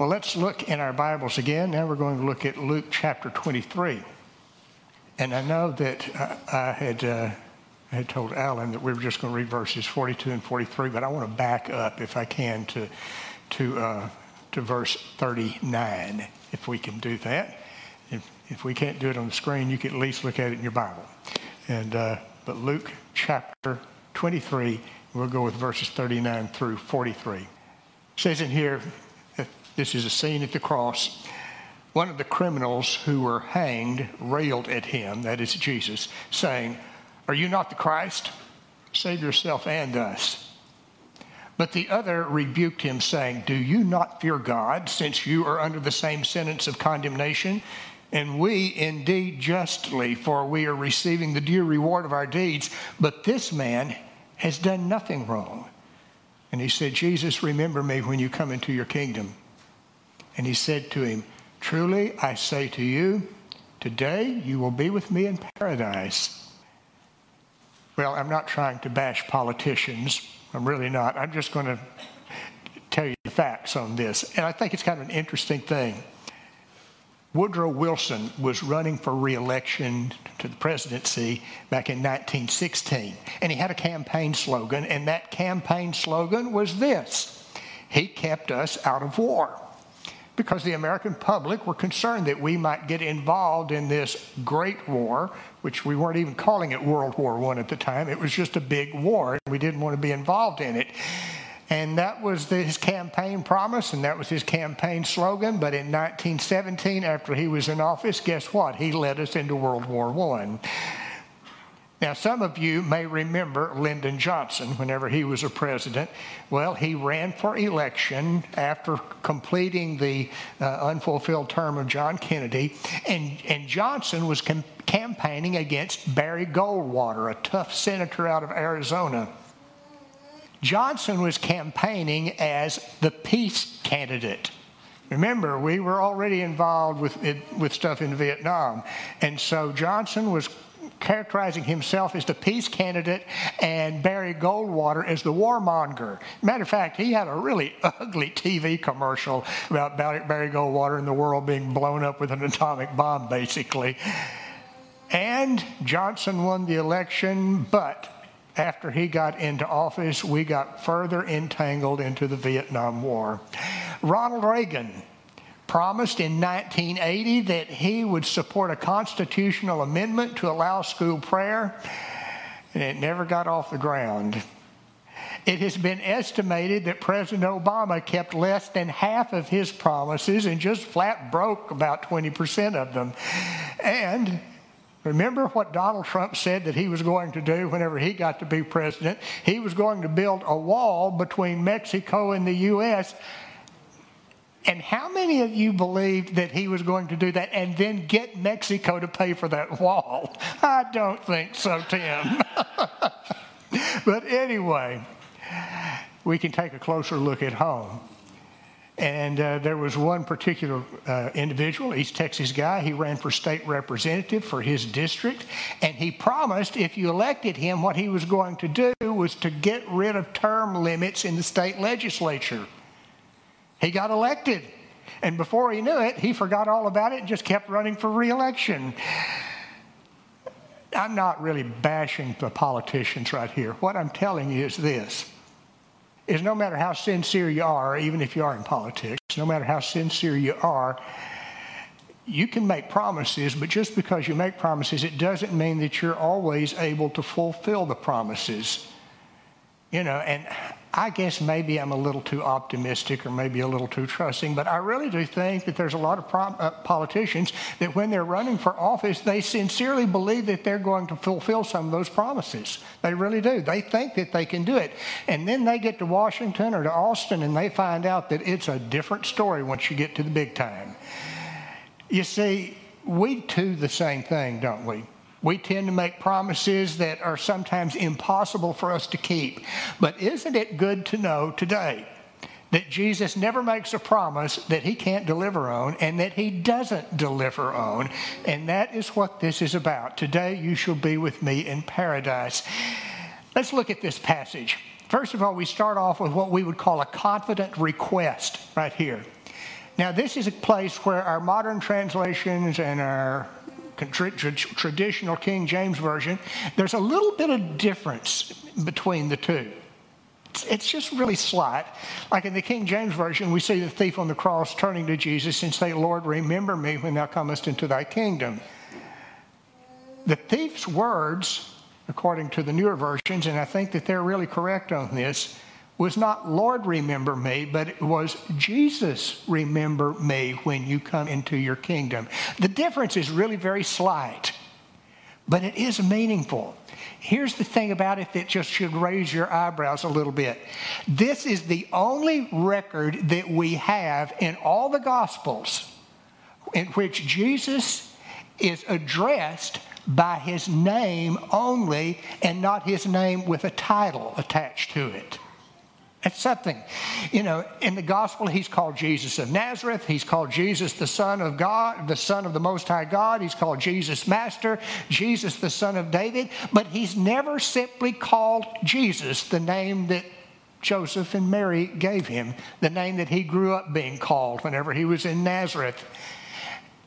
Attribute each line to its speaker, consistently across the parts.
Speaker 1: Well, let's look in our Bibles again. Now we're going to look at Luke chapter 23. And I know that uh, I had, uh, had told Alan that we were just going to read verses 42 and 43, but I want to back up, if I can, to, to, uh, to verse 39, if we can do that. If, if we can't do it on the screen, you can at least look at it in your Bible. And, uh, but Luke chapter 23, we'll go with verses 39 through 43. It says in here, this is a scene at the cross. One of the criminals who were hanged railed at him, that is Jesus, saying, Are you not the Christ? Save yourself and us. But the other rebuked him, saying, Do you not fear God, since you are under the same sentence of condemnation? And we indeed justly, for we are receiving the due reward of our deeds. But this man has done nothing wrong. And he said, Jesus, remember me when you come into your kingdom. And he said to him, Truly I say to you, today you will be with me in paradise. Well, I'm not trying to bash politicians. I'm really not. I'm just going to tell you the facts on this. And I think it's kind of an interesting thing. Woodrow Wilson was running for reelection to the presidency back in 1916, and he had a campaign slogan, and that campaign slogan was this He kept us out of war. Because the American public were concerned that we might get involved in this great war, which we weren't even calling it World War I at the time. It was just a big war, and we didn't want to be involved in it. And that was the, his campaign promise, and that was his campaign slogan. But in 1917, after he was in office, guess what? He led us into World War I. Now, some of you may remember Lyndon Johnson whenever he was a president. Well, he ran for election after completing the uh, unfulfilled term of John Kennedy, and, and Johnson was com- campaigning against Barry Goldwater, a tough senator out of Arizona. Johnson was campaigning as the peace candidate. Remember, we were already involved with, with stuff in Vietnam. And so Johnson was characterizing himself as the peace candidate and Barry Goldwater as the warmonger. Matter of fact, he had a really ugly TV commercial about Barry Goldwater and the world being blown up with an atomic bomb, basically. And Johnson won the election, but after he got into office, we got further entangled into the Vietnam War. Ronald Reagan promised in 1980 that he would support a constitutional amendment to allow school prayer, and it never got off the ground. It has been estimated that President Obama kept less than half of his promises and just flat broke about 20% of them. And Remember what Donald Trump said that he was going to do whenever he got to be president? He was going to build a wall between Mexico and the U.S. And how many of you believed that he was going to do that and then get Mexico to pay for that wall? I don't think so, Tim. but anyway, we can take a closer look at home. And uh, there was one particular uh, individual, East Texas guy, he ran for state representative for his district. And he promised if you elected him, what he was going to do was to get rid of term limits in the state legislature. He got elected. And before he knew it, he forgot all about it and just kept running for reelection. I'm not really bashing the politicians right here. What I'm telling you is this is no matter how sincere you are, even if you are in politics, no matter how sincere you are, you can make promises, but just because you make promises, it doesn't mean that you're always able to fulfill the promises. You know, and I guess maybe I'm a little too optimistic or maybe a little too trusting, but I really do think that there's a lot of prom- uh, politicians that when they're running for office, they sincerely believe that they're going to fulfill some of those promises. They really do. They think that they can do it. And then they get to Washington or to Austin and they find out that it's a different story once you get to the big time. You see, we do the same thing, don't we? We tend to make promises that are sometimes impossible for us to keep. But isn't it good to know today that Jesus never makes a promise that he can't deliver on and that he doesn't deliver on? And that is what this is about. Today you shall be with me in paradise. Let's look at this passage. First of all, we start off with what we would call a confident request right here. Now, this is a place where our modern translations and our traditional King James Version, there's a little bit of difference between the two. It's just really slight. Like in the King James Version, we see the thief on the cross turning to Jesus and say, Lord, remember me when thou comest into thy kingdom. The thief's words, according to the newer versions, and I think that they're really correct on this, was not Lord, remember me, but it was Jesus, remember me when you come into your kingdom. The difference is really very slight, but it is meaningful. Here's the thing about it that just should raise your eyebrows a little bit. This is the only record that we have in all the Gospels in which Jesus is addressed by his name only and not his name with a title attached to it. It's something. You know, in the gospel, he's called Jesus of Nazareth. He's called Jesus the Son of God, the Son of the Most High God. He's called Jesus Master, Jesus the Son of David. But he's never simply called Jesus, the name that Joseph and Mary gave him, the name that he grew up being called whenever he was in Nazareth.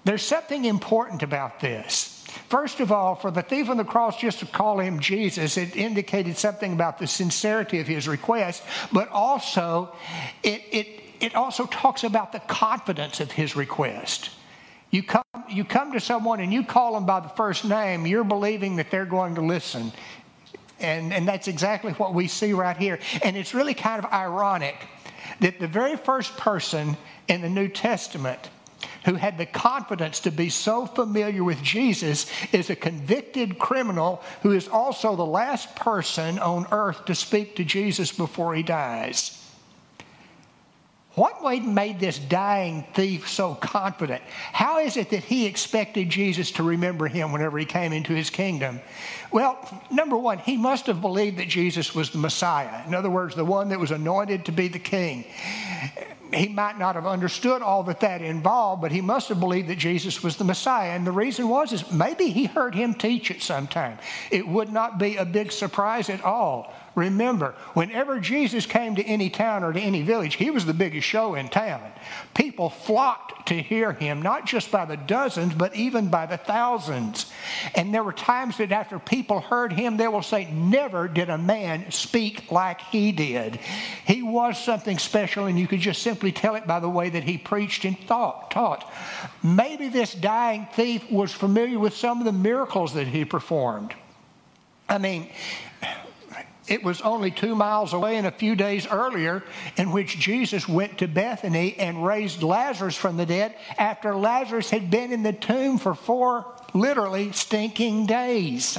Speaker 1: There's something important about this. First of all, for the thief on the cross just to call him Jesus, it indicated something about the sincerity of his request, but also it, it, it also talks about the confidence of his request. You come, you come to someone and you call them by the first name, you're believing that they're going to listen. And, and that's exactly what we see right here. And it's really kind of ironic that the very first person in the New Testament who had the confidence to be so familiar with Jesus is a convicted criminal who is also the last person on earth to speak to Jesus before he dies. What made this dying thief so confident? How is it that he expected Jesus to remember him whenever he came into his kingdom? Well, number one, he must have believed that Jesus was the Messiah. In other words, the one that was anointed to be the king he might not have understood all that that involved, but he must have believed that Jesus was the Messiah. And the reason was is maybe he heard him teach at some time. It would not be a big surprise at all Remember, whenever Jesus came to any town or to any village, he was the biggest show in town. People flocked to hear him, not just by the dozens, but even by the thousands. And there were times that after people heard him, they will say, Never did a man speak like he did. He was something special, and you could just simply tell it by the way that he preached and thought, taught. Maybe this dying thief was familiar with some of the miracles that he performed. I mean, it was only two miles away and a few days earlier in which Jesus went to Bethany and raised Lazarus from the dead after Lazarus had been in the tomb for four literally stinking days.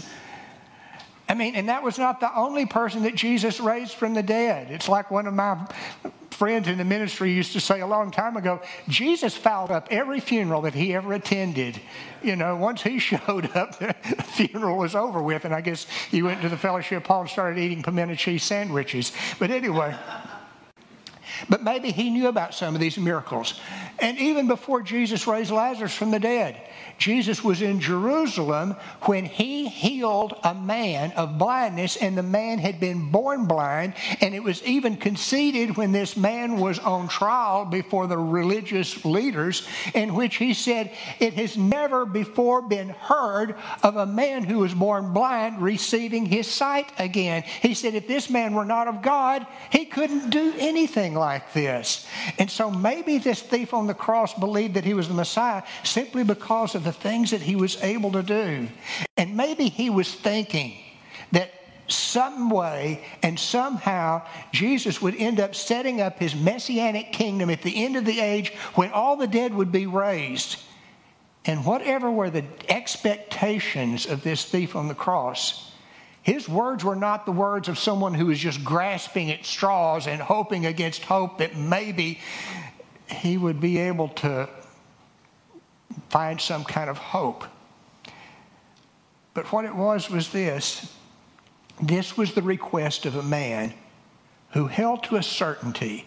Speaker 1: I mean, and that was not the only person that Jesus raised from the dead. It's like one of my friends in the ministry used to say a long time ago Jesus fouled up every funeral that he ever attended. You know, once he showed up, the funeral was over with. And I guess he went to the fellowship hall and started eating pimento cheese sandwiches. But anyway. But maybe he knew about some of these miracles. And even before Jesus raised Lazarus from the dead, Jesus was in Jerusalem when he healed a man of blindness, and the man had been born blind. And it was even conceded when this man was on trial before the religious leaders, in which he said, It has never before been heard of a man who was born blind receiving his sight again. He said, If this man were not of God, he couldn't do anything like this. And so maybe this thief on the cross believed that he was the Messiah simply because of the things that he was able to do. And maybe he was thinking that some way and somehow Jesus would end up setting up his messianic kingdom at the end of the age when all the dead would be raised. And whatever were the expectations of this thief on the cross, his words were not the words of someone who was just grasping at straws and hoping against hope that maybe he would be able to find some kind of hope. But what it was was this this was the request of a man who held to a certainty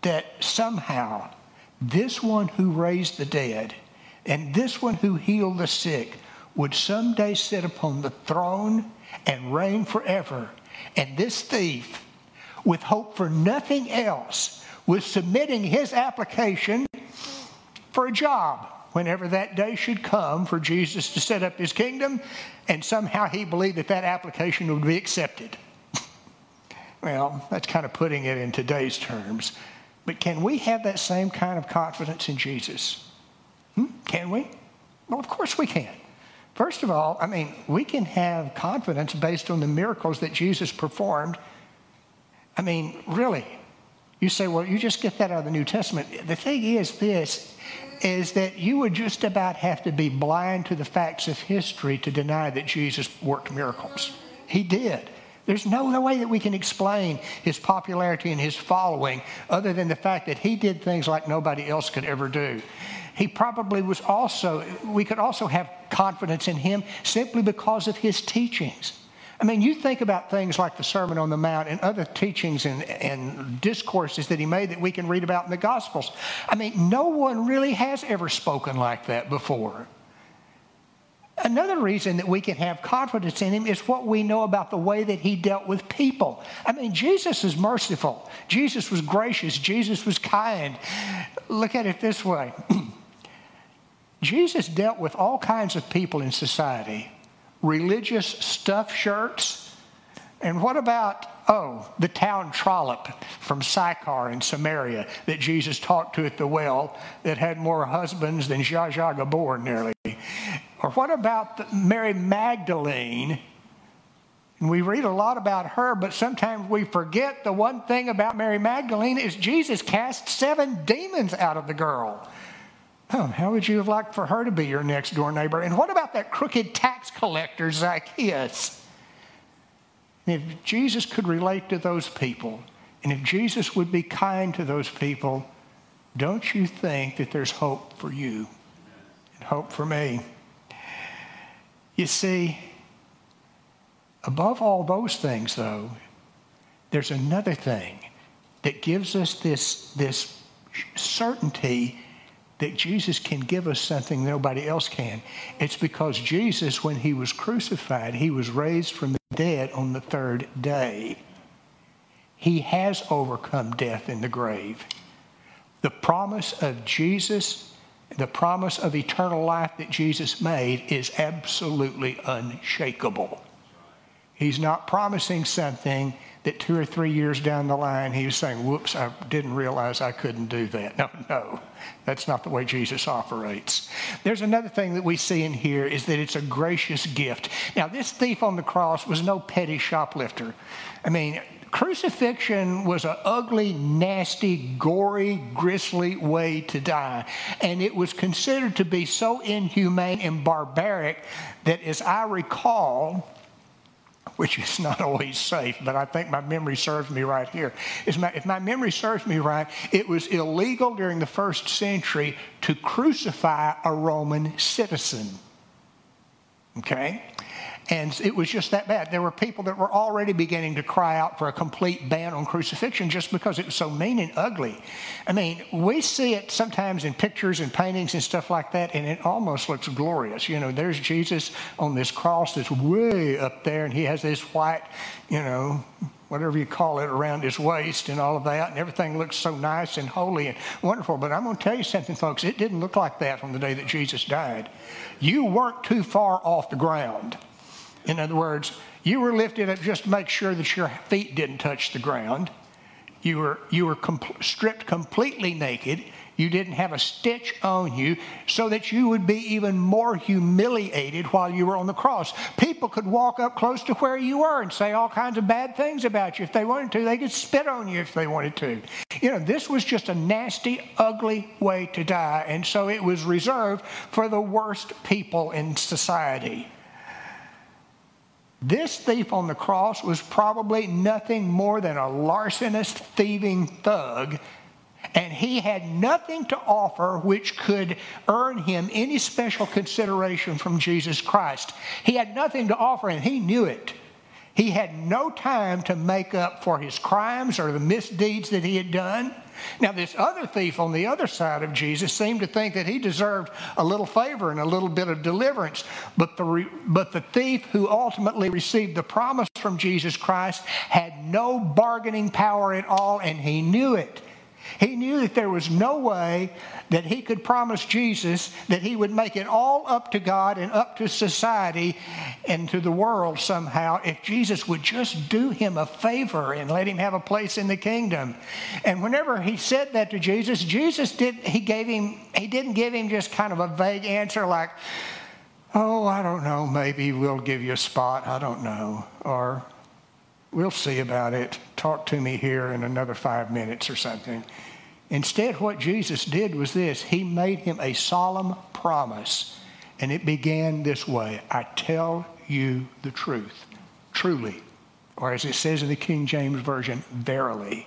Speaker 1: that somehow this one who raised the dead and this one who healed the sick would someday sit upon the throne and reign forever. And this thief, with hope for nothing else, was submitting his application for a job whenever that day should come for Jesus to set up his kingdom, and somehow he believed that that application would be accepted. well, that's kind of putting it in today's terms. But can we have that same kind of confidence in Jesus? Hmm? Can we? Well, of course we can. First of all, I mean, we can have confidence based on the miracles that Jesus performed. I mean, really. You say, well, you just get that out of the New Testament. The thing is this is that you would just about have to be blind to the facts of history to deny that Jesus worked miracles. He did. There's no, no way that we can explain his popularity and his following other than the fact that he did things like nobody else could ever do. He probably was also, we could also have confidence in him simply because of his teachings. I mean, you think about things like the Sermon on the Mount and other teachings and, and discourses that he made that we can read about in the Gospels. I mean, no one really has ever spoken like that before. Another reason that we can have confidence in him is what we know about the way that he dealt with people. I mean, Jesus is merciful. Jesus was gracious. Jesus was kind. Look at it this way Jesus dealt with all kinds of people in society religious stuff shirts. And what about, oh, the town trollop from Sychar in Samaria that Jesus talked to at the well that had more husbands than Zsa Zsa Gabor nearly? Or what about Mary Magdalene? And we read a lot about her, but sometimes we forget the one thing about Mary Magdalene is Jesus cast seven demons out of the girl. How would you have liked for her to be your next door neighbor? And what about that crooked tax collector, Zacchaeus? If Jesus could relate to those people, and if Jesus would be kind to those people, don't you think that there's hope for you and hope for me? You see, above all those things, though, there's another thing that gives us this, this certainty that Jesus can give us something nobody else can. It's because Jesus, when he was crucified, he was raised from the dead on the third day. He has overcome death in the grave. The promise of Jesus, the promise of eternal life that Jesus made is absolutely unshakable. He's not promising something that two or three years down the line, he was saying, Whoops, I didn't realize I couldn't do that. No, no, that's not the way Jesus operates. There's another thing that we see in here is that it's a gracious gift. Now, this thief on the cross was no petty shoplifter. I mean, crucifixion was an ugly, nasty, gory, grisly way to die. And it was considered to be so inhumane and barbaric that, as I recall, which is not always safe, but I think my memory serves me right here. My, if my memory serves me right, it was illegal during the first century to crucify a Roman citizen. Okay? And it was just that bad. There were people that were already beginning to cry out for a complete ban on crucifixion just because it was so mean and ugly. I mean, we see it sometimes in pictures and paintings and stuff like that, and it almost looks glorious. You know, there's Jesus on this cross that's way up there, and he has this white, you know, whatever you call it, around his waist and all of that, and everything looks so nice and holy and wonderful. But I'm going to tell you something, folks, it didn't look like that on the day that Jesus died. You weren't too far off the ground. In other words, you were lifted up just to make sure that your feet didn't touch the ground. You were, you were stripped completely naked. You didn't have a stitch on you so that you would be even more humiliated while you were on the cross. People could walk up close to where you were and say all kinds of bad things about you if they wanted to. They could spit on you if they wanted to. You know, this was just a nasty, ugly way to die. And so it was reserved for the worst people in society. This thief on the cross was probably nothing more than a larcenous, thieving thug, and he had nothing to offer which could earn him any special consideration from Jesus Christ. He had nothing to offer, and he knew it. He had no time to make up for his crimes or the misdeeds that he had done. Now, this other thief on the other side of Jesus seemed to think that he deserved a little favor and a little bit of deliverance. But the, but the thief who ultimately received the promise from Jesus Christ had no bargaining power at all, and he knew it. He knew that there was no way that he could promise Jesus that he would make it all up to God and up to society and to the world somehow if Jesus would just do him a favor and let him have a place in the kingdom. And whenever he said that to Jesus, Jesus did he gave him he didn't give him just kind of a vague answer like, "Oh, I don't know, maybe we'll give you a spot, I don't know." Or We'll see about it. Talk to me here in another five minutes or something. Instead, what Jesus did was this He made him a solemn promise. And it began this way I tell you the truth, truly. Or as it says in the King James Version, verily.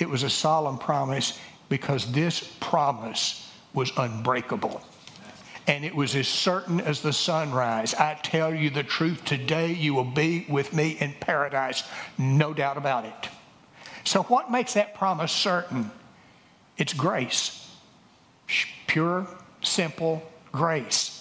Speaker 1: It was a solemn promise because this promise was unbreakable. And it was as certain as the sunrise. I tell you the truth, today you will be with me in paradise, no doubt about it. So, what makes that promise certain? It's grace. Pure, simple grace.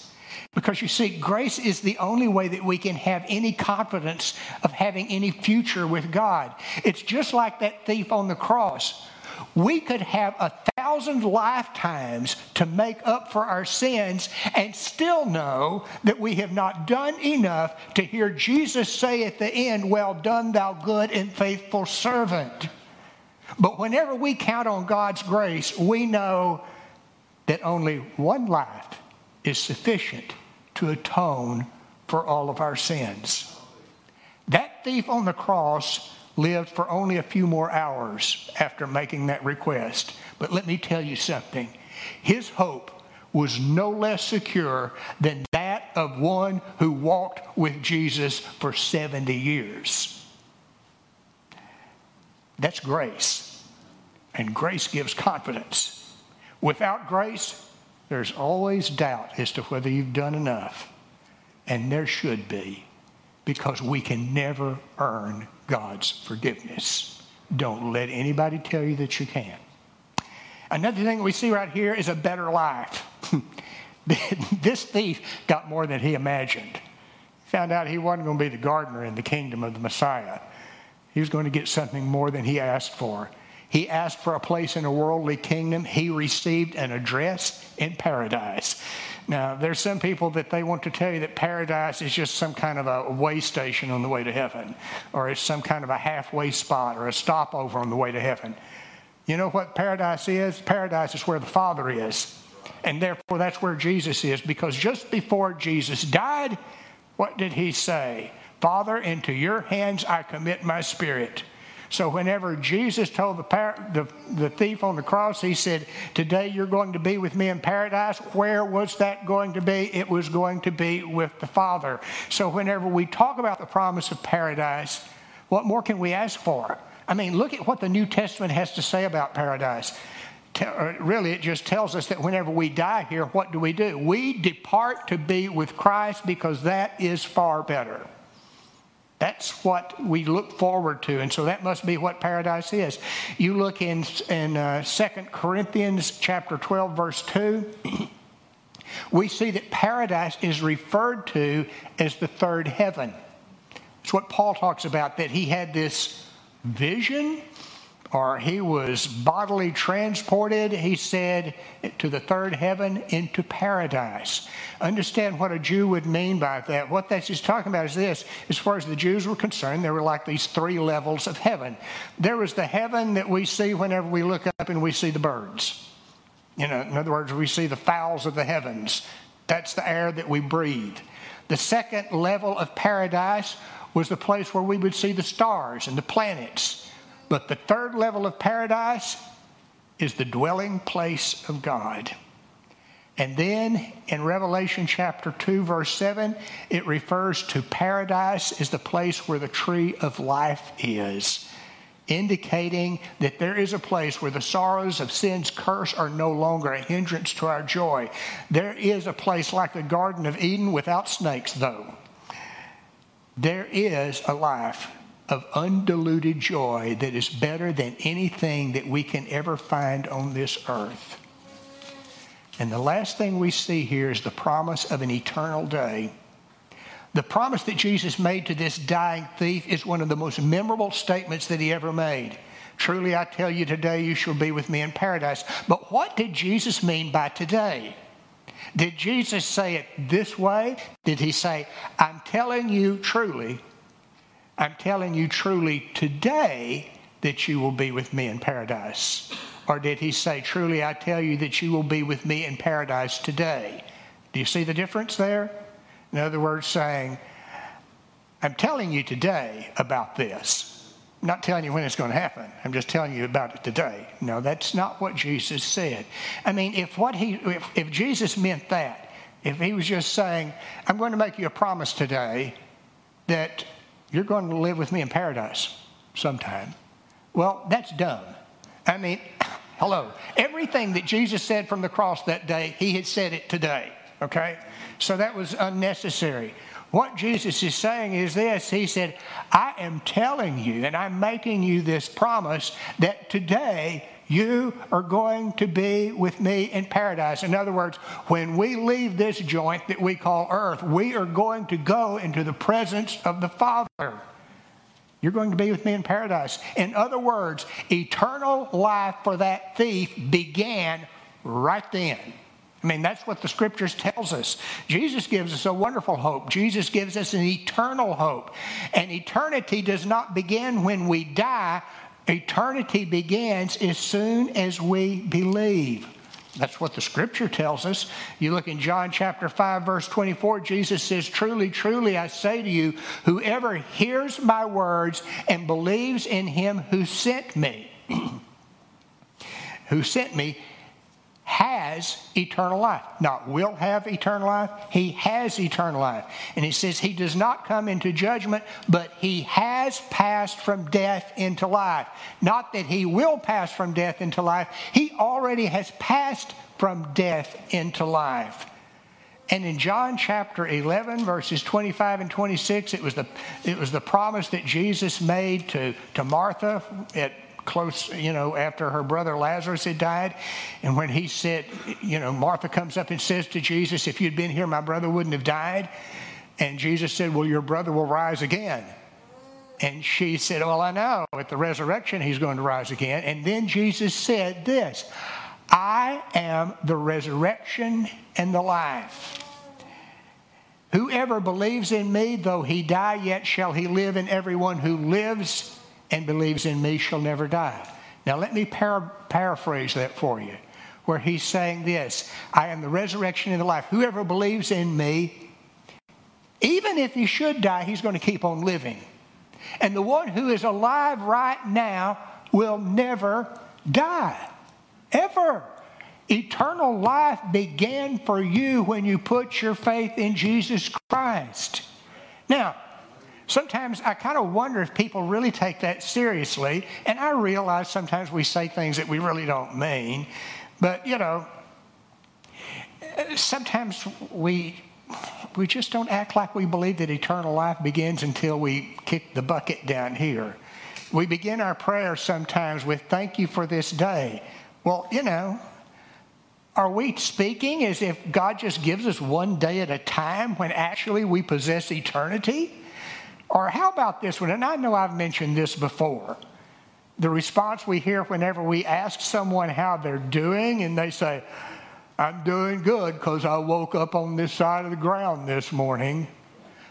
Speaker 1: Because you see, grace is the only way that we can have any confidence of having any future with God. It's just like that thief on the cross. We could have a thousand lifetimes to make up for our sins and still know that we have not done enough to hear Jesus say at the end, Well done, thou good and faithful servant. But whenever we count on God's grace, we know that only one life is sufficient to atone for all of our sins. That thief on the cross lived for only a few more hours after making that request. But let me tell you something his hope was no less secure than that of one who walked with Jesus for 70 years. That's grace. And grace gives confidence. Without grace, there's always doubt as to whether you've done enough. And there should be, because we can never earn God's forgiveness. Don't let anybody tell you that you can't. Another thing we see right here is a better life. this thief got more than he imagined. Found out he wasn't going to be the gardener in the kingdom of the Messiah. He was going to get something more than he asked for. He asked for a place in a worldly kingdom. He received an address in paradise. Now, there's some people that they want to tell you that paradise is just some kind of a way station on the way to heaven, or it's some kind of a halfway spot or a stopover on the way to heaven. You know what paradise is? Paradise is where the Father is. And therefore, that's where Jesus is, because just before Jesus died, what did he say? Father, into your hands I commit my spirit. So whenever Jesus told the, par- the, the thief on the cross, he said, Today you're going to be with me in paradise. Where was that going to be? It was going to be with the Father. So whenever we talk about the promise of paradise, what more can we ask for? I mean, look at what the New Testament has to say about paradise. Uh, really, it just tells us that whenever we die here, what do we do? We depart to be with Christ because that is far better. That's what we look forward to. And so that must be what paradise is. You look in, in uh, 2 Corinthians chapter 12, verse 2. we see that paradise is referred to as the third heaven. It's what Paul talks about, that he had this vision or he was bodily transported, he said, to the third heaven into paradise. Understand what a Jew would mean by that. What that's just talking about is this as far as the Jews were concerned, there were like these three levels of heaven. There was the heaven that we see whenever we look up and we see the birds. You know, in other words, we see the fowls of the heavens. That's the air that we breathe. The second level of paradise was the place where we would see the stars and the planets but the third level of paradise is the dwelling place of God. And then in Revelation chapter 2, verse 7, it refers to paradise as the place where the tree of life is, indicating that there is a place where the sorrows of sin's curse are no longer a hindrance to our joy. There is a place like the Garden of Eden without snakes, though. There is a life of undiluted joy that is better than anything that we can ever find on this earth. And the last thing we see here is the promise of an eternal day. The promise that Jesus made to this dying thief is one of the most memorable statements that he ever made. Truly, I tell you today, you shall be with me in paradise. But what did Jesus mean by today? Did Jesus say it this way? Did he say, I'm telling you truly, I'm telling you truly today that you will be with me in paradise? Or did he say, Truly, I tell you that you will be with me in paradise today? Do you see the difference there? In other words, saying, I'm telling you today about this. I'm not telling you when it's going to happen. I'm just telling you about it today. No, that's not what Jesus said. I mean, if what he if, if Jesus meant that, if he was just saying, I'm going to make you a promise today that you're going to live with me in paradise sometime. Well, that's dumb. I mean, hello. Everything that Jesus said from the cross that day, he had said it today. Okay? So that was unnecessary. What Jesus is saying is this He said, I am telling you, and I'm making you this promise that today you are going to be with me in paradise. In other words, when we leave this joint that we call earth, we are going to go into the presence of the Father. You're going to be with me in paradise. In other words, eternal life for that thief began right then. I mean, that's what the scriptures tells us. Jesus gives us a wonderful hope. Jesus gives us an eternal hope. And eternity does not begin when we die. Eternity begins as soon as we believe. That's what the scripture tells us. You look in John chapter 5, verse 24, Jesus says, Truly, truly, I say to you, whoever hears my words and believes in him who sent me, who sent me, has eternal life. Not will have eternal life, he has eternal life. And he says he does not come into judgment, but he has passed from death into life. Not that he will pass from death into life, he already has passed from death into life. And in John chapter 11, verses 25 and 26, it was the, it was the promise that Jesus made to, to Martha at close, you know, after her brother Lazarus had died. And when he said, you know, Martha comes up and says to Jesus, If you'd been here, my brother wouldn't have died. And Jesus said, Well, your brother will rise again. And she said, Well, I know. At the resurrection, he's going to rise again. And then Jesus said this I am the resurrection and the life. Whoever believes in me, though he die, yet shall he live, and everyone who lives and believes in me shall never die. Now, let me para- paraphrase that for you, where he's saying this I am the resurrection and the life. Whoever believes in me, even if he should die, he's going to keep on living. And the one who is alive right now will never die, ever. Eternal life began for you when you put your faith in Jesus Christ. Now, Sometimes I kind of wonder if people really take that seriously. And I realize sometimes we say things that we really don't mean. But, you know, sometimes we, we just don't act like we believe that eternal life begins until we kick the bucket down here. We begin our prayers sometimes with, Thank you for this day. Well, you know, are we speaking as if God just gives us one day at a time when actually we possess eternity? Or how about this one? And I know I've mentioned this before. The response we hear whenever we ask someone how they're doing, and they say, I'm doing good because I woke up on this side of the ground this morning.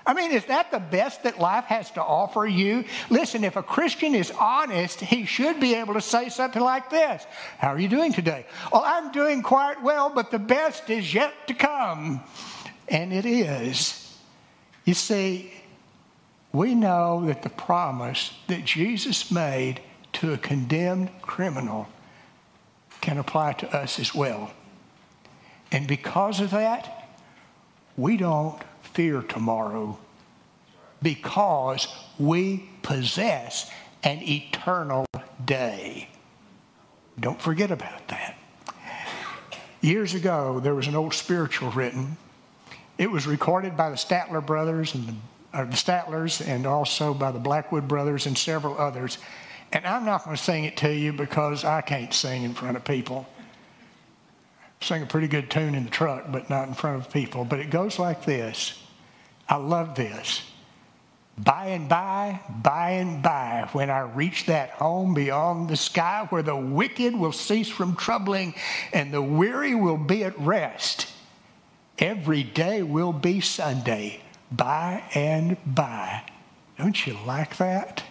Speaker 1: I mean, is that the best that life has to offer you? Listen, if a Christian is honest, he should be able to say something like this How are you doing today? Well, I'm doing quite well, but the best is yet to come. And it is. You see, we know that the promise that Jesus made to a condemned criminal can apply to us as well. And because of that, we don't fear tomorrow because we possess an eternal day. Don't forget about that. Years ago, there was an old spiritual written. It was recorded by the Statler brothers and the uh, the Statlers and also by the Blackwood Brothers and several others. And I'm not going to sing it to you because I can't sing in front of people. I sing a pretty good tune in the truck, but not in front of people. But it goes like this I love this. by and by, by and by, when I reach that home beyond the sky where the wicked will cease from troubling and the weary will be at rest, every day will be Sunday, by and by. Don't you like that?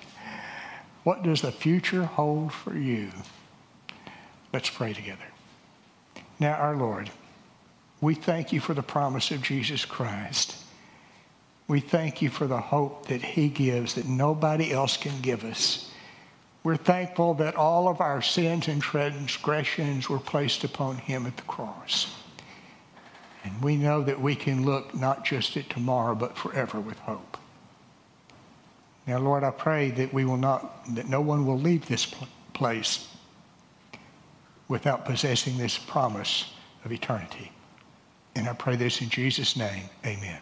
Speaker 1: What does the future hold for you? Let's pray together. Now, our Lord, we thank you for the promise of Jesus Christ. We thank you for the hope that he gives that nobody else can give us. We're thankful that all of our sins and transgressions were placed upon him at the cross. And we know that we can look not just at tomorrow, but forever with hope. Now, Lord, I pray that we will not, that no one will leave this place without possessing this promise of eternity. And I pray this in Jesus' name. Amen.